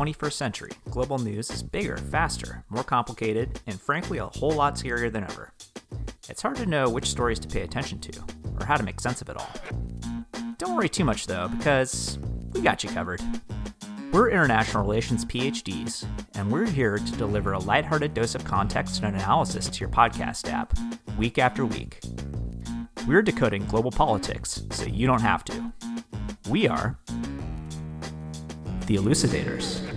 21st century, global news is bigger, faster, more complicated, and frankly a whole lot scarier than ever. It's hard to know which stories to pay attention to, or how to make sense of it all. Don't worry too much though, because we got you covered. We're international relations PhDs, and we're here to deliver a lighthearted dose of context and analysis to your podcast app, week after week. We're decoding global politics so you don't have to. We are the Elucidators.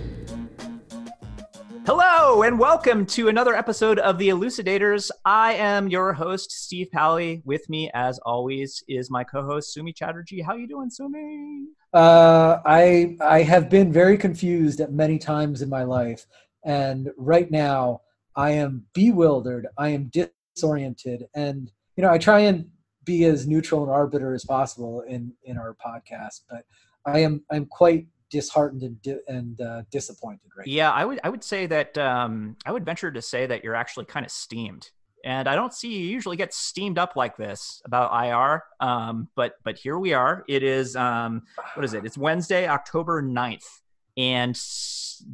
And welcome to another episode of The Elucidators. I am your host, Steve Pally. With me, as always, is my co-host, Sumi Chatterjee. How you doing, Sumi? Uh, I I have been very confused at many times in my life, and right now I am bewildered. I am disoriented, and you know I try and be as neutral an arbiter as possible in in our podcast, but I am I'm quite disheartened and di- and uh, disappointed right yeah i would i would say that um, i would venture to say that you're actually kind of steamed. And i don't see you usually get steamed up like this about ir um, but but here we are. It is um, what is it? It's wednesday october 9th and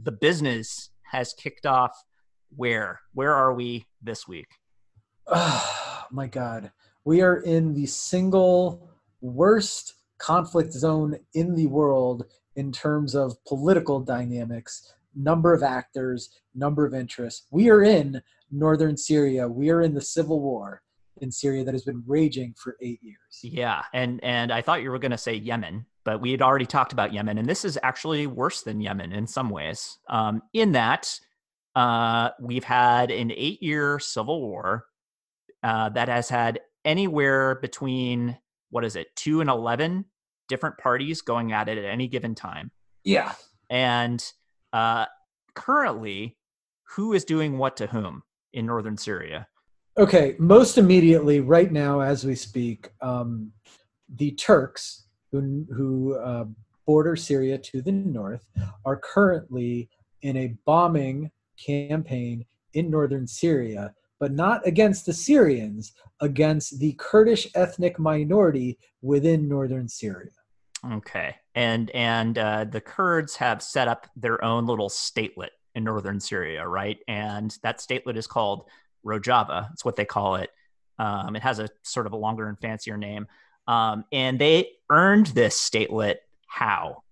the business has kicked off where? Where are we this week? Oh my god. We are in the single worst conflict zone in the world in terms of political dynamics, number of actors, number of interests. We are in northern Syria. We are in the civil war in Syria that has been raging for eight years. Yeah, and and I thought you were going to say Yemen, but we had already talked about Yemen, and this is actually worse than Yemen in some ways. Um, in that uh, we've had an eight-year civil war uh, that has had anywhere between what is it, two and eleven different parties going at it at any given time. Yeah. And uh, currently, who is doing what to whom in northern Syria? Okay, most immediately, right now as we speak, um, the Turks, who, who uh, border Syria to the north, are currently in a bombing campaign in northern Syria, but not against the Syrians, against the Kurdish ethnic minority within northern Syria. Okay, and and uh, the Kurds have set up their own little statelet in northern Syria, right? And that statelet is called Rojava. That's what they call it. Um, it has a sort of a longer and fancier name. Um, and they earned this statelet how?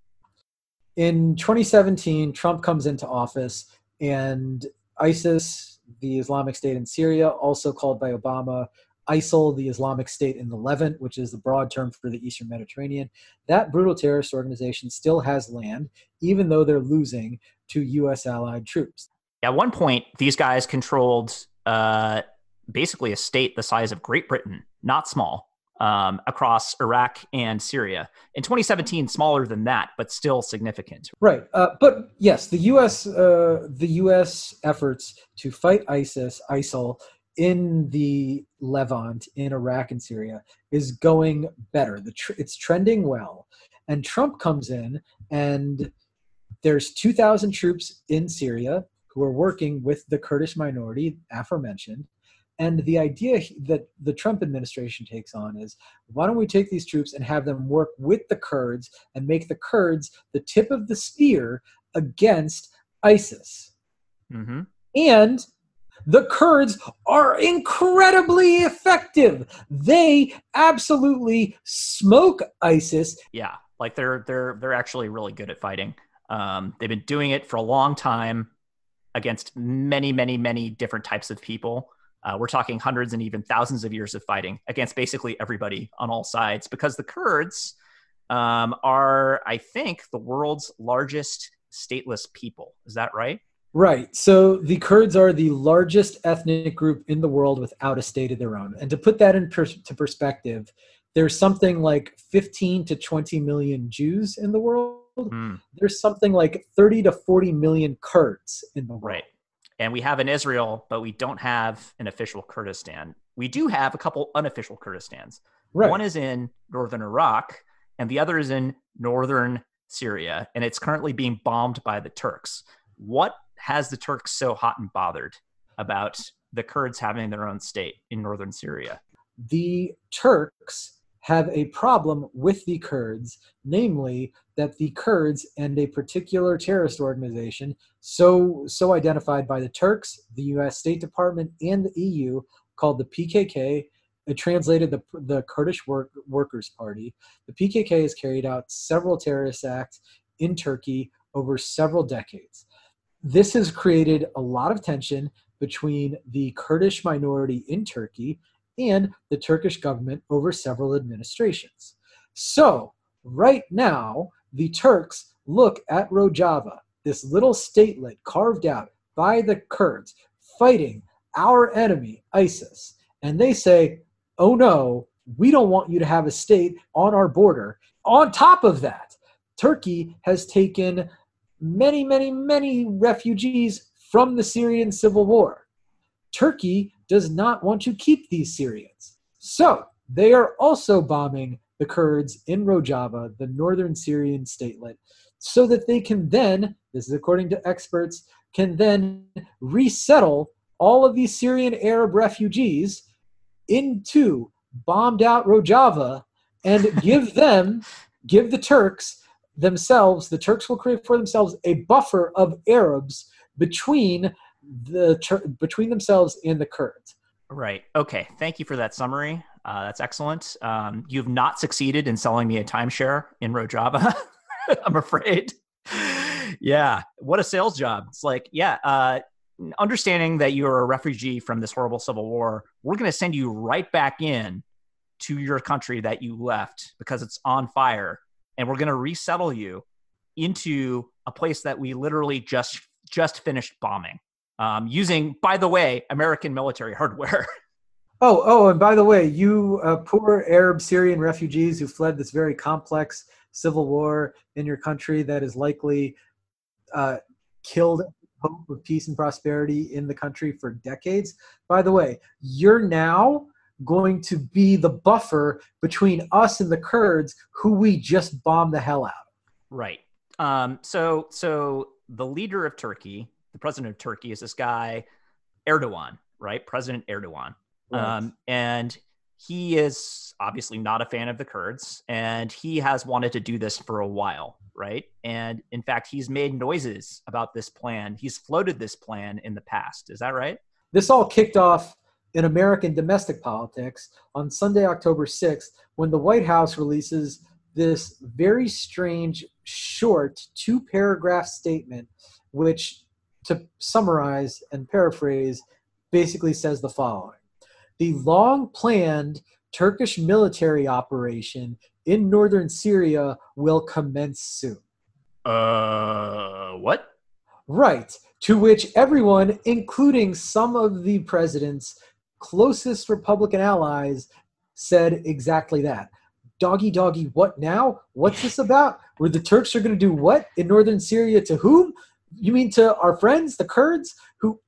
In 2017, Trump comes into office, and ISIS, the Islamic State in Syria, also called by Obama ISIL, the Islamic State in the Levant, which is the broad term for the Eastern Mediterranean, that brutal terrorist organization still has land, even though they're losing to U.S. allied troops. At one point, these guys controlled uh, basically a state the size of Great Britain, not small, um, across Iraq and Syria. In 2017, smaller than that, but still significant. Right, uh, but yes, the U.S. Uh, the U.S. efforts to fight ISIS, ISIL, in the Levant, in Iraq and Syria, is going better. The tr- it's trending well. And Trump comes in, and there's 2,000 troops in Syria who are working with the Kurdish minority, aforementioned. And the idea that the Trump administration takes on is why don't we take these troops and have them work with the Kurds and make the Kurds the tip of the spear against ISIS? Mm-hmm. And the Kurds are incredibly effective. They absolutely smoke ISIS. Yeah, like they're they're they're actually really good at fighting. Um, they've been doing it for a long time against many, many, many different types of people. Uh, we're talking hundreds and even thousands of years of fighting against basically everybody on all sides because the Kurds um, are, I think, the world's largest stateless people. Is that right? Right. So the Kurds are the largest ethnic group in the world without a state of their own. And to put that into per- perspective, there's something like 15 to 20 million Jews in the world. Mm. There's something like 30 to 40 million Kurds in the world. Right. And we have an Israel, but we don't have an official Kurdistan. We do have a couple unofficial Kurdistans. Right. One is in northern Iraq, and the other is in northern Syria, and it's currently being bombed by the Turks. What has the Turks so hot and bothered about the Kurds having their own state in northern Syria? The Turks have a problem with the Kurds, namely that the Kurds and a particular terrorist organization, so so identified by the Turks, the U.S. State Department, and the EU, called the PKK, translated the, the Kurdish Work, Workers' Party. The PKK has carried out several terrorist acts in Turkey over several decades. This has created a lot of tension between the Kurdish minority in Turkey and the Turkish government over several administrations. So, right now, the Turks look at Rojava, this little statelet carved out by the Kurds fighting our enemy, ISIS, and they say, oh no, we don't want you to have a state on our border. On top of that, Turkey has taken many, many, many refugees from the Syrian civil war. Turkey does not want to keep these Syrians. So they are also bombing the Kurds in Rojava, the northern Syrian statelet, so that they can then, this is according to experts, can then resettle all of these Syrian Arab refugees into bombed out Rojava and give them, give the Turks themselves, the Turks will create for themselves a buffer of Arabs between the between themselves and the Kurds. Right. Okay. Thank you for that summary. Uh, that's excellent. Um, you've not succeeded in selling me a timeshare in Rojava. I'm afraid. yeah. What a sales job. It's like, yeah. Uh, understanding that you're a refugee from this horrible civil war, we're going to send you right back in to your country that you left because it's on fire, and we're going to resettle you into a place that we literally just just finished bombing um, using, by the way, American military hardware. Oh, oh, and by the way, you uh, poor Arab Syrian refugees who fled this very complex civil war in your country that is likely uh, killed hope of peace and prosperity in the country for decades. By the way, you're now going to be the buffer between us and the Kurds, who we just bombed the hell out. of. Right. Um, so, so the leader of Turkey, the president of Turkey is this guy, Erdogan, right? President Erdogan. Right. Um, and he is obviously not a fan of the Kurds, and he has wanted to do this for a while, right? And in fact, he's made noises about this plan. He's floated this plan in the past. Is that right? This all kicked off in American domestic politics on Sunday, October 6th, when the White House releases this very strange, short, two paragraph statement, which to summarize and paraphrase, basically says the following The long planned Turkish military operation in northern Syria will commence soon. Uh, what? Right. To which everyone, including some of the president's closest Republican allies, said exactly that. Doggy, doggy, what now? What's this about? Where the Turks are going to do what in northern Syria to whom? You mean to our friends, the Kurds, who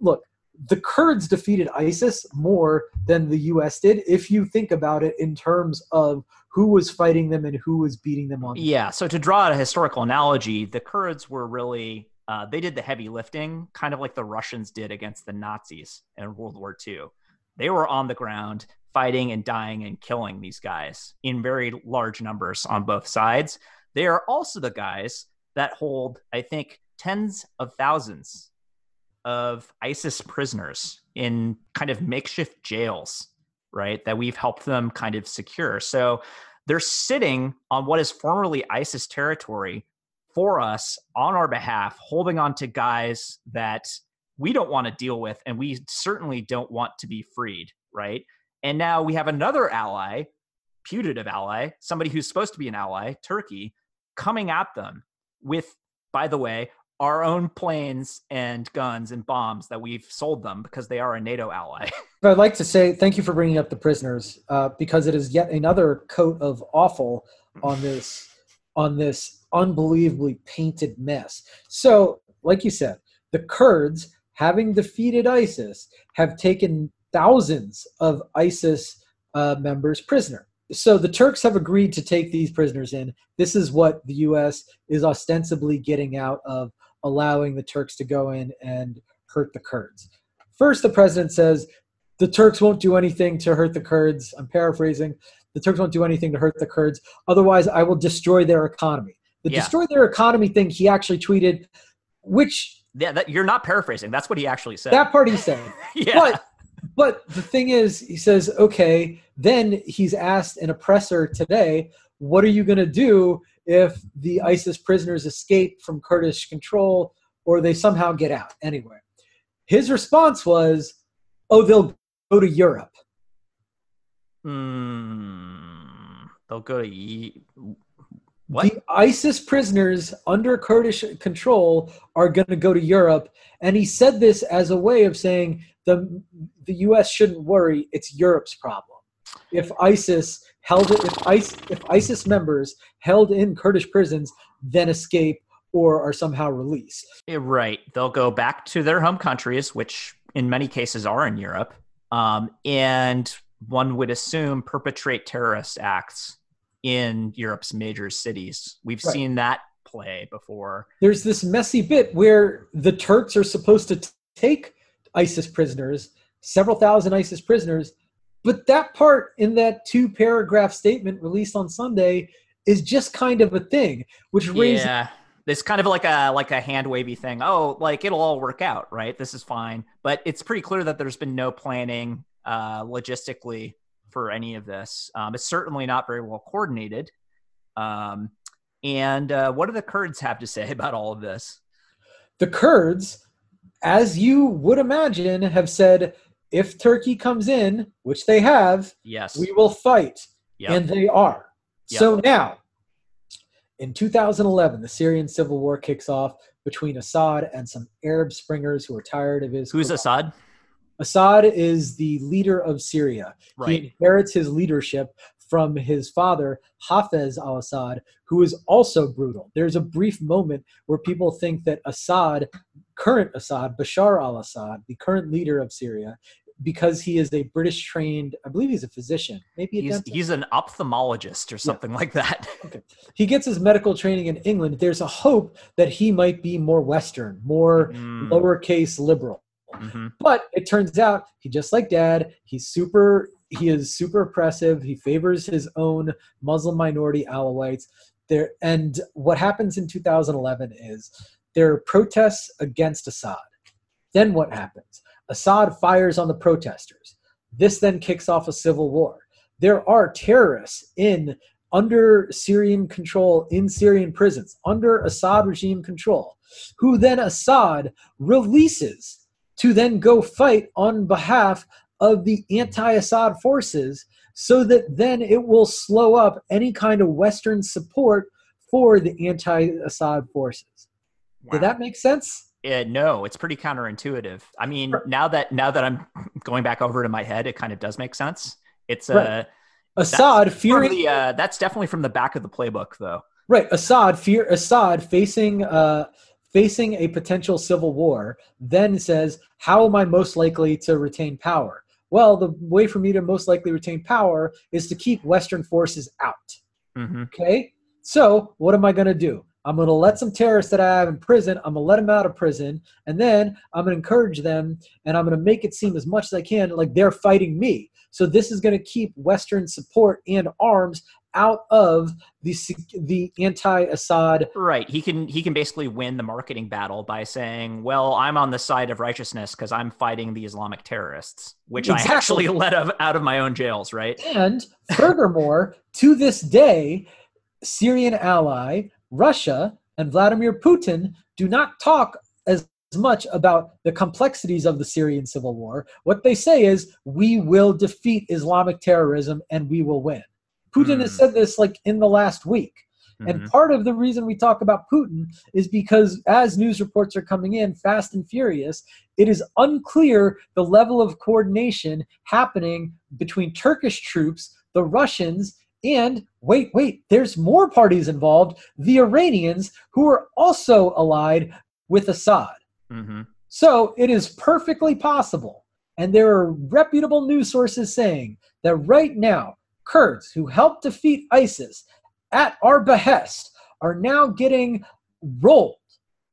look, the Kurds defeated ISIS more than the US did if you think about it in terms of who was fighting them and who was beating them on. Yeah, so to draw a historical analogy, the Kurds were really uh, they did the heavy lifting, kind of like the Russians did against the Nazis in World War II. They were on the ground fighting and dying and killing these guys in very large numbers on both sides. They are also the guys that hold, I think, tens of thousands of ISIS prisoners in kind of makeshift jails, right? That we've helped them kind of secure. So they're sitting on what is formerly ISIS territory for us on our behalf, holding on to guys that we don't want to deal with and we certainly don't want to be freed, right? And now we have another ally, putative ally, somebody who's supposed to be an ally, Turkey, coming at them with, by the way, our own planes and guns and bombs that we've sold them because they are a NATO ally. I'd like to say thank you for bringing up the prisoners uh, because it is yet another coat of awful on this on this unbelievably painted mess. So, like you said, the Kurds, having defeated ISIS, have taken thousands of ISIS uh, members prisoner. So the Turks have agreed to take these prisoners in. This is what the U.S. is ostensibly getting out of allowing the Turks to go in and hurt the Kurds. First, the president says the Turks won't do anything to hurt the Kurds. I'm paraphrasing. The Turks won't do anything to hurt the Kurds. Otherwise, I will destroy their economy. The Yeah. destroy their economy thing he actually tweeted, which Yeah, that, you're not paraphrasing. That's what he actually said. that part he said. yeah. But but the thing is, he says, okay, then he's asked an oppressor today, what are you going to do if the ISIS prisoners escape from Kurdish control or they somehow get out anyway? His response was, oh, they'll go to Europe. Mm, they'll go to ye- what? The ISIS prisoners under Kurdish control are going to go to Europe. And he said this as a way of saying the, the U.S. shouldn't worry, it's Europe's problem. If ISIS held it, if, if ISIS members held in Kurdish prisons then escape or are somehow released. Eh, Right. They'll go back to their home countries, which in many cases are in Europe, um, and one would assume perpetrate terrorist acts in Europe's major cities. We've Right. seen that play before. There's this messy bit where the Turks are supposed to t- take ISIS prisoners, several thousand ISIS prisoners, but that part in that two paragraph statement released on Sunday is just kind of a thing, which raises Yeah. It's kind of like a like a hand wavy thing. Oh, like it'll all work out, right? This is fine. But it's pretty clear that there's been no planning uh, logistically for any of this. Um, it's certainly not very well coordinated. Um, and uh, what do the Kurds have to say about all of this? the Kurds, as you would imagine, have said if Turkey comes in, which they have, Yes. we will fight. Yep. And they are. Yep. So now, in 2011, the Syrian civil war kicks off between Assad and some Arab springers who are tired of his. Who's Assad? Assad is the leader of Syria. Right. He inherits his leadership from his father, Hafez al Assad, who is also brutal. There's a brief moment where people think that Assad, current Assad, Bashar al Assad, the current leader of Syria, because he is a British trained, I believe he's a physician, maybe a He's dentist. he's an ophthalmologist or something like that. okay. he gets his medical training in England. There's a hope that he might be more Western, more Mm, lowercase liberal. Mhm. But it turns out he just like dad, he's super he is super oppressive. He favors his own Muslim minority Alawites. There and what happens in 2011 is there are protests against Assad. Then what happens? Assad fires on the protesters. This then kicks off a civil war. There are terrorists in under Syrian control in Syrian prisons, under Assad regime control, who then Assad releases to then go fight on behalf of the anti Assad forces so that then it will slow up any kind of Western support for the anti Assad forces. Wow. Did that make sense? Yeah, no, it's pretty counterintuitive. I mean, now that now that I'm going back over to my head, it kind of does make sense. It's uh, Right. Assad from fearing the, uh, that's definitely from the back of the playbook, though. Right, Assad fear Assad facing uh, facing a potential civil war, then says, "How am I most likely to retain power?" Well, the way for me to most likely retain power is to keep Western forces out. hmm Okay, so what am I going to do? I'm going to let some terrorists that I have in prison. I'm going to let them out of prison, and then I'm going to encourage them, and I'm going to make it seem as much as I can like they're fighting me. So this is going to keep Western support and arms out of the the anti-Assad. Right. He can he can basically win the marketing battle by saying, "Well, I'm on the side of righteousness because I'm fighting the Islamic terrorists, which I actually let of, out of my own jails." Right. And furthermore, to this day, Syrian ally Russia and Vladimir Putin do not talk as much about the complexities of the Syrian civil war. What they say is, we will defeat Islamic terrorism and we will win. Putin has Hmm. said this like in the last week. And Mhm. part of the reason we talk about Putin is because as news reports are coming in fast and furious, it is unclear the level of coordination happening between Turkish troops, the Russians, and wait, wait, there's more parties involved, the Iranians, who are also allied with Assad. Mhm. So it is perfectly possible, and there are reputable news sources saying that right now, Kurds who helped defeat ISIS at our behest are now getting rolled,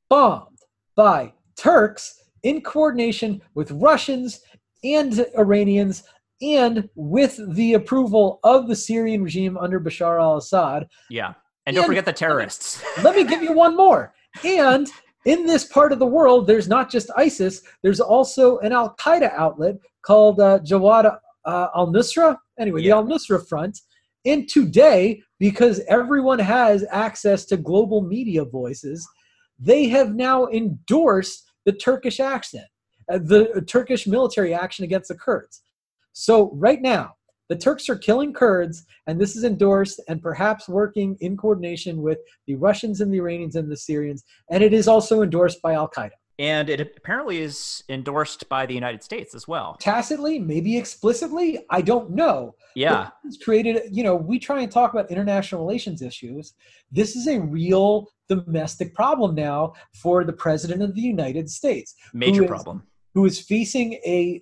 bombed by Turks in coordination with Russians and Iranians and with the approval of the Syrian regime under Bashar al Assad. Yeah. And don't forget the terrorists. Let me give you one more. And in this part of the world, there's not just ISIS, there's also an Al Qaeda outlet called uh, Jabhat uh, al Nusra. Anyway, Yeah. the Al Nusra Front. And today, because everyone has access to global media voices, they have now endorsed the Turkish action, uh, the Turkish military action against the Kurds. So, right now, the Turks are killing Kurds, and this is endorsed and perhaps working in coordination with the Russians and the Iranians and the Syrians, and it is also endorsed by Al Qaeda. And it apparently is endorsed by the United States as well. Tacitly, maybe explicitly, I don't know. Yeah. It's created, you know, we try and talk about international relations issues. This is a real domestic problem now for the President of the United States. Major is- problem. who is facing a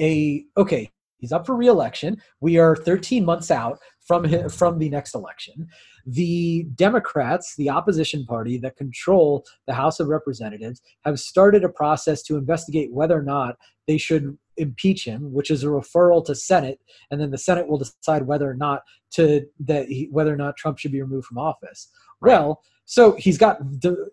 a okay he's up for reelection we are 13 months out from hi- from the next election the democrats the opposition party that control the house of representatives have started a process to investigate whether or not they should impeach him which is a referral to senate and then the senate will decide whether or not to that he, whether or not trump should be removed from office Right. well so he's got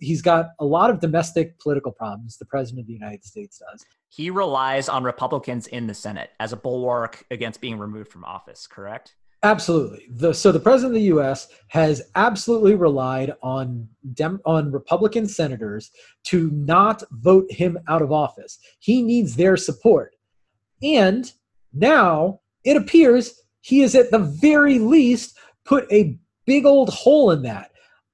he's got a lot of domestic political problems the president of the united states does He relies on Republicans in the Senate as a bulwark against being removed from office, correct? Absolutely. The, so the president of the U.S. has absolutely relied on Dem, on Republican senators to not vote him out of office. He needs their support, and now it appears he is at the very least put a big old hole in that.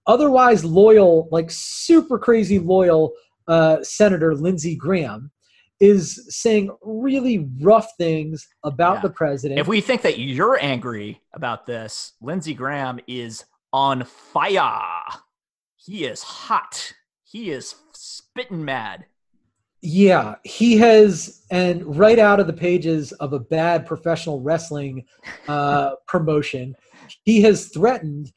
Otherwise loyal, like super crazy loyal uh, Senator Lindsey Graham is saying really rough things about Yeah. the president. If we think that you're angry about this, Lindsey Graham is on fire. He is hot. He is spitting mad. Yeah, he has, and right out of the pages of a bad professional wrestling uh, promotion, he has threatened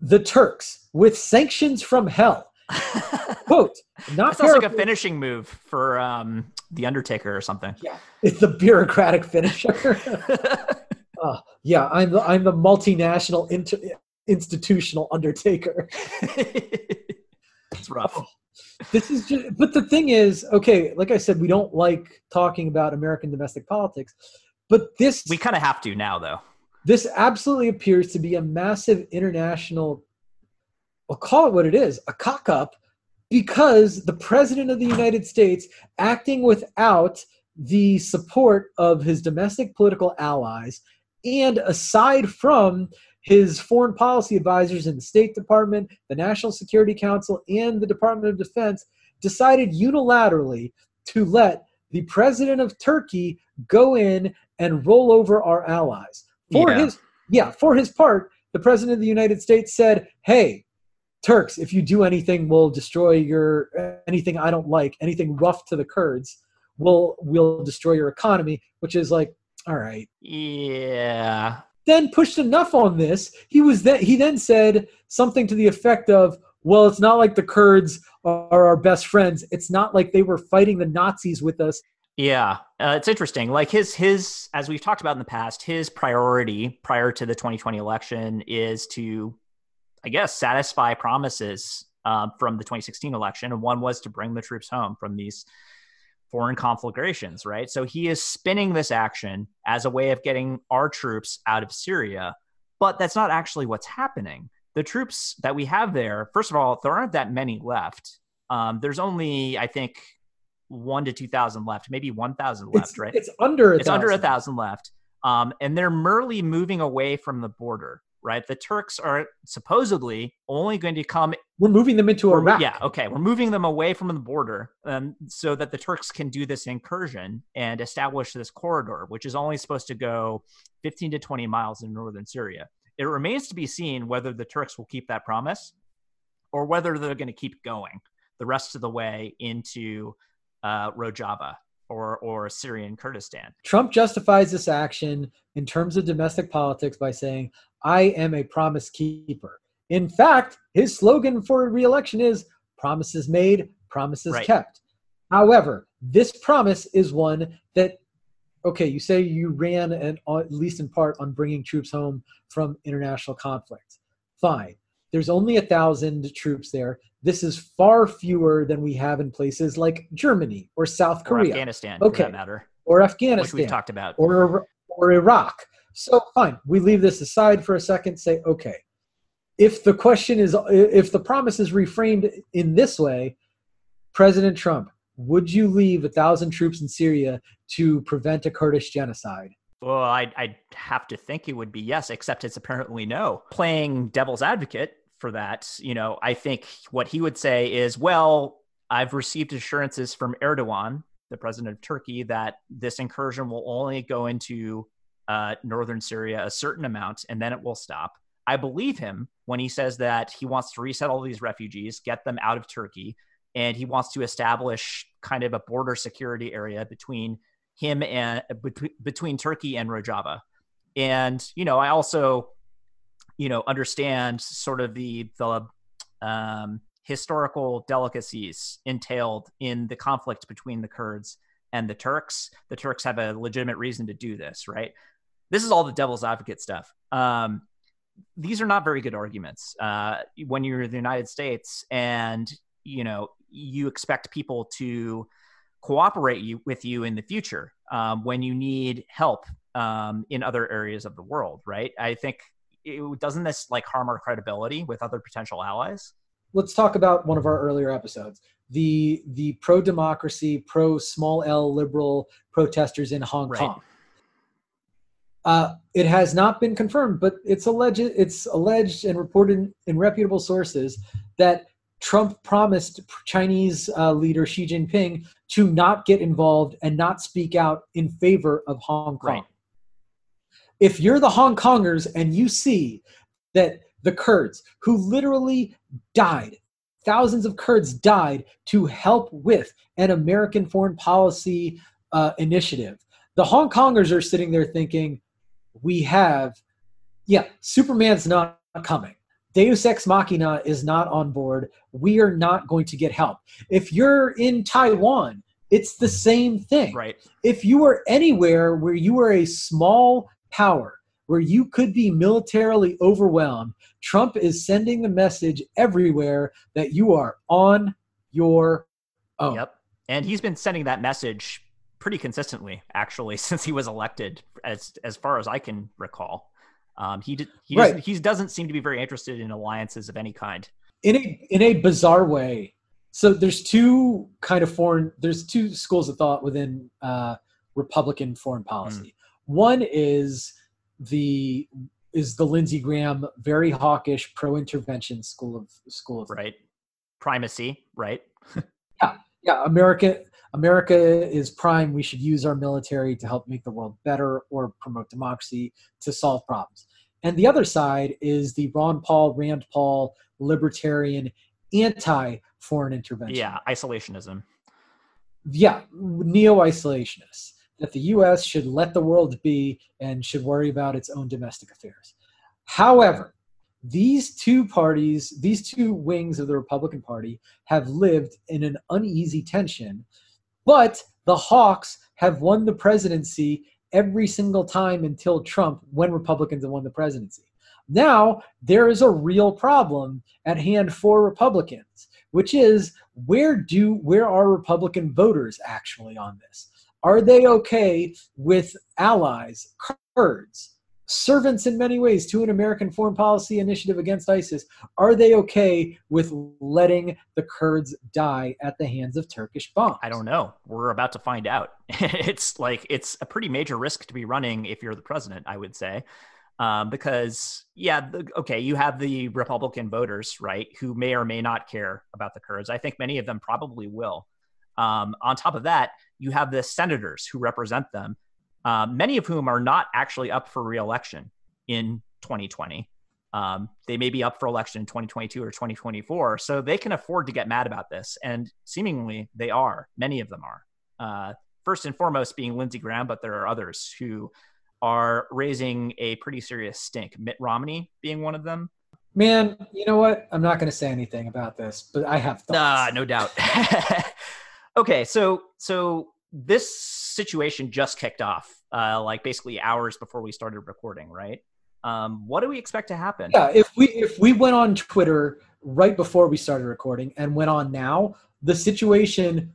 the Turks with sanctions from hell. Quote, not That sounds like a finishing move for um, The Undertaker or something. Yeah, It's the bureaucratic finisher. Oh, yeah, I'm the I'm the multinational inter, institutional undertaker. it's rough. this is just but the thing is okay like i said we don't like talking about american domestic politics but this We kind of have to now, though. this absolutely appears to be a massive international i'll call it what it is a cock up because the president of the united states acting without the support of his domestic political allies and aside from his foreign policy advisors in the state department the national security council and the department of defense decided unilaterally to let the president of turkey go in and roll over our allies for Yeah. his yeah for his part the president of the united states said hey turks if you do anything we'll destroy your anything i don't like anything rough to the kurds we'll we'll destroy your economy which is like all right Yeah. then pushed enough on this he was then he then said something to the effect of well it's not like the kurds are our best friends it's not like they were fighting the nazis with us Yeah, uh, it's interesting. Like his his as we've talked about in the past, his priority prior to the 2020 election is to, I guess, satisfy promises um, from the 2016 election, and one was to bring the troops home from these foreign conflagrations. Right, so he is spinning this action as a way of getting our troops out of Syria, but that's not actually what's happening. The troops that we have there, first of all, there aren't that many left. Um, there's only, I think, one to two thousand left, maybe one thousand left, it's, right? it's under a it's under a thousand. thousand left, um, and they're merely moving away from the border. Right, the Turks are supposedly only going to come. we're moving them into iraq Yeah, okay, we're moving them away from the border, um, so that the Turks can do this incursion and establish this corridor, which is only supposed to go fifteen to twenty miles in northern Syria. It remains to be seen whether the Turks will keep that promise, or whether they're going to keep going the rest of the way into uh, Rojava or or Syrian Kurdistan. Trump justifies this action in terms of domestic politics by saying, I am a promise keeper. In fact, his slogan for reelection is promises made, promises Right. kept. However, this promise is one that, okay, you say you ran, and at least in part, on bringing troops home from international conflict. Fine. There's only a thousand troops there. This is far fewer than we have in places like Germany or South Korea, Or Afghanistan, Okay. for that matter, or which Afghanistan we've talked about. or or Iraq. So fine, we leave this aside for a second. Say, okay, if the question is, if the promise is reframed in this way, President Trump, would you leave a thousand troops in Syria to prevent a Kurdish genocide? Well, I'd, I'd have to think it would be yes, except it's apparently no. Playing devil's advocate for that, you know, I think what he would say is, well, I've received assurances from Erdogan, the president of Turkey, that this incursion will only go into uh, northern Syria a certain amount and then it will stop. I believe him when he says that he wants to resettle these refugees, get them out of Turkey, and he wants to establish kind of a border security area between him and between, between Turkey and Rojava. And you know, I also you know understand sort of the the um, historical delicacies entailed in the conflict between the Kurds and the Turks. The Turks have a legitimate reason to do this, right? This is all the devil's advocate stuff. Um, these are not very good arguments uh, when you're the United States and you know you expect people to cooperate you, with you in the future um, when you need help um, in other areas of the world, right? I think it, doesn't this like harm our credibility with other potential allies? Let's talk about one of our earlier episodes. The the pro democracy, pro small L liberal protesters in Hong Right. Kong. Uh, it has not been confirmed, but it's alleged it's alleged and reported in reputable sources that Trump promised Chinese uh, leader Xi Jinping to not get involved and not speak out in favor of Hong Kong. Right. If you're the Hong Kongers and you see that the Kurds, who literally died, thousands of Kurds died to help with an American foreign policy uh, initiative, the Hong Kongers are sitting there thinking, we have, yeah, Superman's not coming. Deus Ex Machina is not on board. We are not going to get help. If you're in Taiwan, it's the same thing. Right. If you are anywhere where you are a small power, where you could be militarily overwhelmed, Trump is sending the message everywhere that you are on your own. Yep. And he's been sending that message pretty consistently, actually, since he was elected, as as far as I can recall. Um, he did, he Right. doesn't, he doesn't seem to be very interested in alliances of any kind. in a in a bizarre way. So there's two kind of foreign there's two schools of thought within uh, Republican foreign policy. One is the is the Lindsey Graham very hawkish pro-intervention school of school of Right. Primacy. Right. yeah yeah. america america is prime we should use our military to help make the world better or promote democracy to solve problems and the other side is the ron paul rand paul libertarian anti foreign intervention Yeah. Isolationism. yeah neo-isolationists that the us should let the world be and should worry about its own domestic affairs. However these two parties these two wings of the republican party have lived in an uneasy tension but the hawks have won the presidency every single time until trump when republicans have won the presidency. Now there is a real problem at hand for republicans which is where do where are republican voters actually on this are they okay with allies kurds servants in many ways to an american foreign policy initiative against isis are they okay with letting the kurds die at the hands of turkish bombs I don't know. We're about to find out. it's like it's a pretty major risk to be running if you're the president, I would say. Um, because yeah, the, okay, you have the Republican voters, right, who may or may not care about the Kurds. I think many of them probably will. Um, on top of that, you have the senators who represent them, um, many of whom are not actually up for reelection in 2020. Um, they may be up for election in 2022 or 2024, so they can afford to get mad about this, and seemingly they are. Many of them are. Uh, first and foremost, being Lindsey Graham, but there are others who are raising a pretty serious stink. Mitt Romney being one of them. man you know what i'm not going to say anything about this but i have thoughts. Ah, no doubt. okay, so so this situation just kicked off, uh, like basically hours before we started recording, right? Um, what do we expect to happen? Yeah, if we if we went on Twitter right before we started recording and went on now, the situation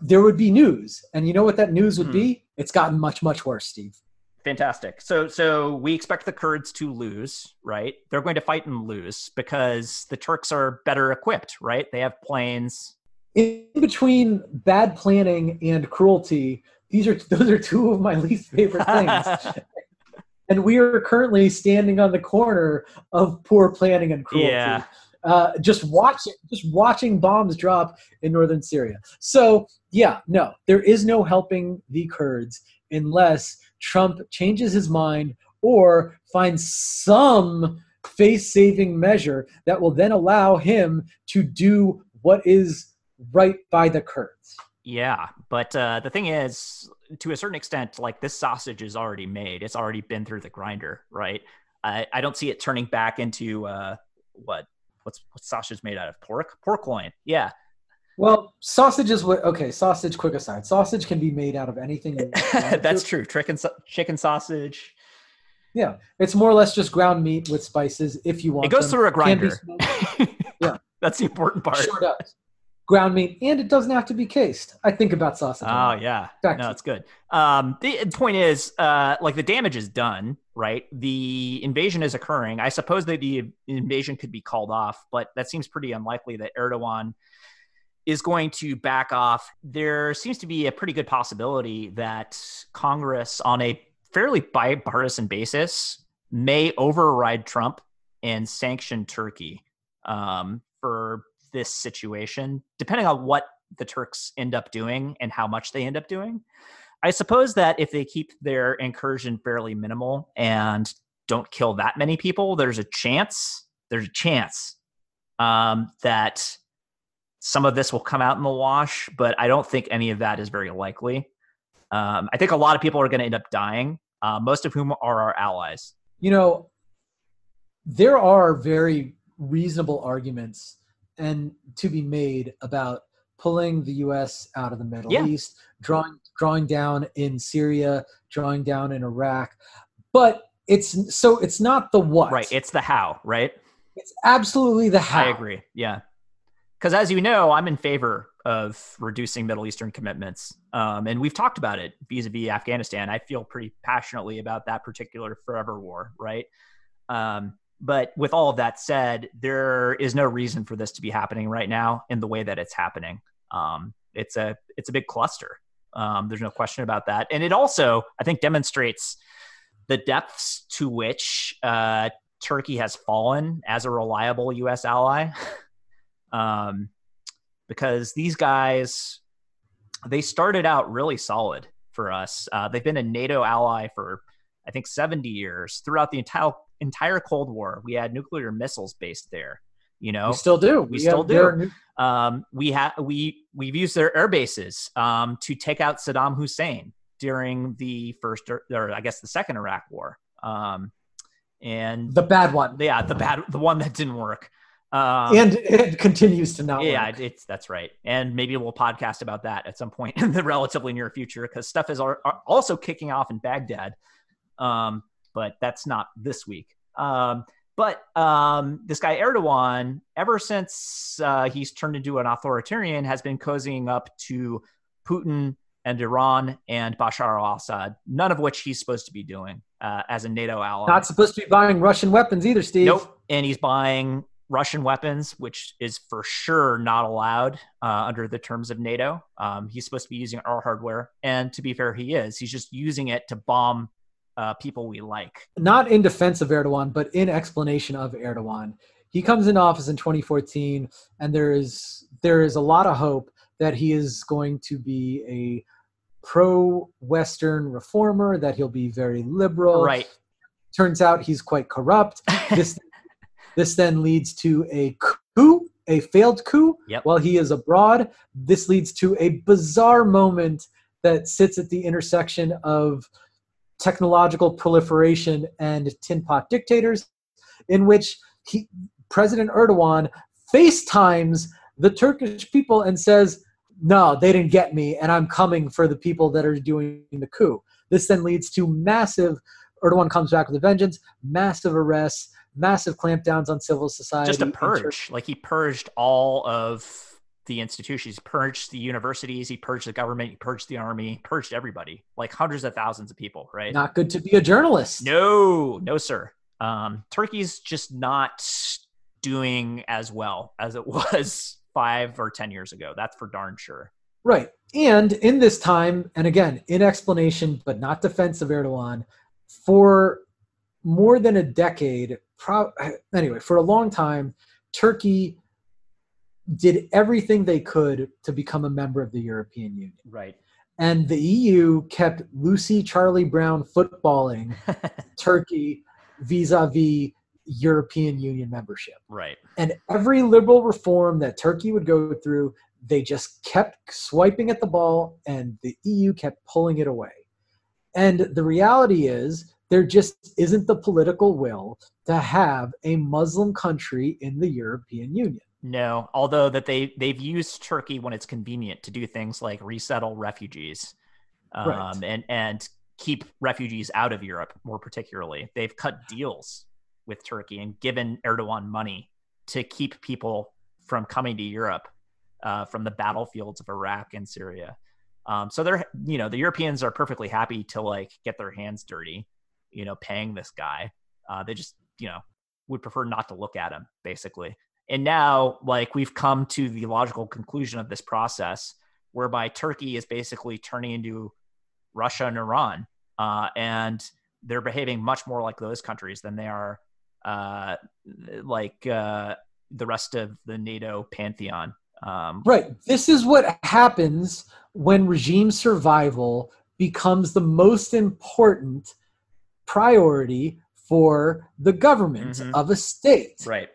there would be news. And you know what that news would Hmm. be? It's gotten much, much worse, Steve. Fantastic. So so we expect the Kurds to lose, right? They're going to fight and lose because the Turks are better equipped, right? They have planes. In between bad planning and cruelty, these are those are two of my least favorite things. and we are currently standing on the corner of poor planning and cruelty. Yeah. Uh, just watching, just watching bombs drop in northern Syria. So yeah, no, there is no helping the Kurds unless Trump changes his mind or finds some face-saving measure that will then allow him to do what is right by the Kurds. Yeah, but uh, the thing is, to a certain extent, like this sausage is already made. It's already been through the grinder, right? I, I don't see it turning back into uh, what what's what's sausage made out of pork pork loin. Yeah, Well, sausage is what. Okay, sausage. Quick aside: sausage can be made out of anything. you want it that's to. true. Chicken chicken sausage. Yeah, it's more or less just ground meat with spices. If you want, It goes them. through a grinder. Yeah. that's the important part. Sure does. Ground meat, and it doesn't have to be cased. I think about sausage. Oh yeah, Back no, it's good. Um, the point is, uh, like the damage is done, right? The invasion is occurring. I suppose that the invasion could be called off, but that seems pretty unlikely that Erdogan is going to back off. There seems to be a pretty good possibility that Congress, on a fairly bipartisan basis, may override Trump and sanction Turkey um, for this situation, depending on what the Turks end up doing and how much they end up doing. I suppose that if they keep their incursion fairly minimal and don't kill that many people, there's a chance. There's a chance um, that some of this will come out in the wash, but I don't think any of that is very likely. Um, I think a lot of people are going to end up dying, uh, most of whom are our allies. You know, there are very reasonable arguments and to be made about pulling the U.S. out of the Middle Yeah. East, drawing drawing down in Syria, drawing down in Iraq, but it's so it's not the what. Right. It's the how, right? it's absolutely the how. I agree. Yeah. Because as you know, I'm in favor of reducing Middle Eastern commitments. Um, and we've talked about it vis a vis Afghanistan. I feel pretty passionately about that particular forever war, right? Um, but with all of that said, there is no reason for this to be happening right now in the way that it's happening. Um, it's a it's a big cluster. Um, there's no question about that, and it also I think demonstrates the depths to which uh, Turkey has fallen as a reliable U.S. ally, um, because these guys they started out really solid for us. Uh, they've been a NATO ally for I think 70 years throughout the entire entire Cold War. We had nuclear missiles based there. You know, We still do. We still there are do. new- um, we have we we've used their air bases um, to take out Saddam Hussein during the first or, or I guess the second Iraq War. Um, and the bad one, yeah, the bad the one that didn't work. Um, and it continues to not yeah, work. it's that's right. And maybe we'll podcast about that at some point in the relatively near future because stuff is also kicking off in Baghdad. Um, but that's not this week. Um, but um, this guy Erdogan, ever since uh, he's turned into an authoritarian, has been cozying up to Putin and Iran and Bashar al-Assad. None of which he's supposed to be doing uh, as a NATO ally. Not supposed to be buying Russian weapons either, Steve. Nope. And he's buying Russian weapons, which is for sure not allowed uh, under the terms of NATO. Um, he's supposed to be using our hardware. And to be fair, he is. He's just using it to bomb uh, people we like. Not in defense of Erdogan, but in explanation of Erdogan. He comes into office in 2014, and there is there is a lot of hope that he is going to be a pro-Western reformer, that he'll be very liberal. Right. Turns out he's quite corrupt. This this then leads to a coup, a failed coup, Yep. while he is abroad. This leads to a bizarre moment that sits at the intersection of technological proliferation and tin pot dictators, in which he, President Erdogan FaceTimes the Turkish people and says, No, they didn't get me, and I'm coming for the people that are doing the coup. This then leads to massive Erdogan comes back with a vengeance, massive arrests, massive clampdowns on civil society. Just a purge. Like he purged all of the institutions. He purged the universities. He purged the government. He purged the army. Purged everybody. Like hundreds of thousands of people. Right? Not good to be a journalist. No, no, sir. Um, Turkey's just not doing as well as it was five or ten years ago. That's for darn sure. Right. And in this time, and again, in explanation, but not defense of Erdogan, for more than a decade, pro- anyway, for a long time, Turkey did everything they could to become a member of the European Union. Right. And the EU kept Lucy Charlie Brown footballing Turkey vis a vis European Union membership. right. And every liberal reform that Turkey would go through, they just kept swiping at the ball and the EU kept pulling it away. And the reality is, there just isn't the political will to have a Muslim country in the European Union. No, although that they they've used Turkey when it's convenient to do things like resettle refugees, um, Right. and and keep refugees out of Europe. More particularly, they've cut deals with Turkey and given Erdogan money to keep people from coming to Europe uh, from the battlefields of Iraq and Syria. Um, so they're you know the Europeans are perfectly happy to like get their hands dirty, you know, paying this guy. Uh, they just you know would prefer not to look at him basically. And now, like, we've come to the logical conclusion of this process whereby Turkey is basically turning into Russia and Iran. Uh, and they're behaving much more like those countries than they are uh, like uh, the rest of the NATO pantheon. Um, Right. This is what happens when regime survival becomes the most important priority for the government Mhm. of a state. right.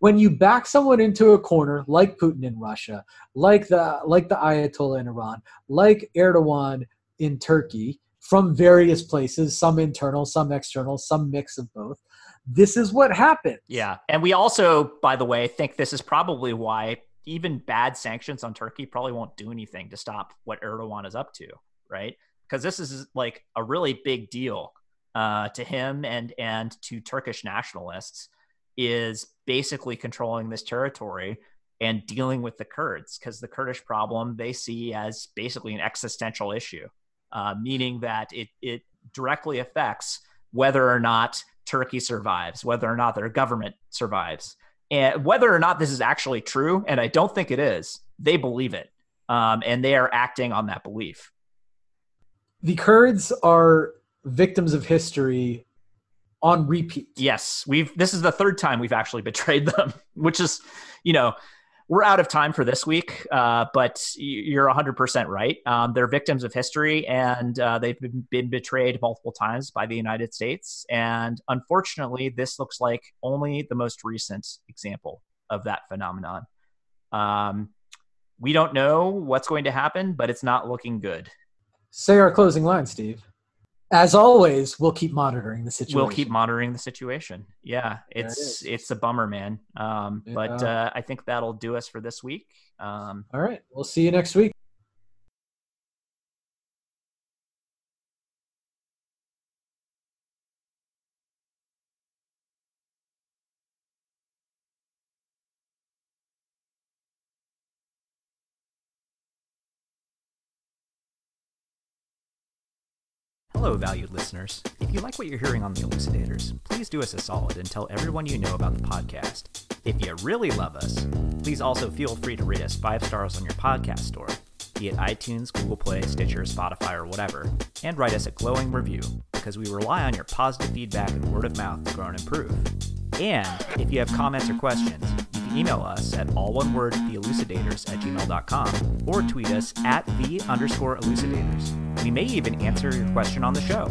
When you back someone into a corner like Putin in Russia, like the like the Ayatollah in Iran, like Erdogan in Turkey, from various places, some internal, some external, some mix of both. This is what happens. Yeah. And we also, by the way, think this is probably why even bad sanctions on Turkey probably won't do anything to stop what Erdogan is up to, right? Because this is like a really big deal uh, to him and and to Turkish nationalists is basically controlling this territory and dealing with the Kurds because the Kurdish problem they see as basically an existential issue, uh, meaning that it it directly affects whether or not Turkey survives, whether or not their government survives, and whether or not this is actually true. And I don't think it is. They believe it, um, and they are acting on that belief. The Kurds are victims of history on repeat. Yes, we've. This is the third time we've actually betrayed them, which is, you know, we're out of time for this week. Uh, but you're 100 percent right. Um, they're victims of history, and uh, they've been, been betrayed multiple times by the United States. And unfortunately, this looks like only the most recent example of that phenomenon. Um, we don't know what's going to happen, but it's not looking good. Say our closing line, Steve. As always, we'll keep monitoring the situation. We'll keep monitoring the situation. Yeah, it's it's a bummer, man. Um, But uh, I think that'll do us for this week. Um, All right. We'll see you next week. Hello, valued listeners. If you like what you're hearing on The Elucidators, please do us a solid and tell everyone you know about the podcast. If you really love us, please also feel free to rate us five stars on your podcast store, be it iTunes, Google Play, Stitcher, Spotify, or whatever, and write us a glowing review because we rely on your positive feedback and word of mouth to grow and improve. And if you have comments or questions, email us at all one word at gmail.com or tweet us at the underscore elucidators. We may even answer your question on the show.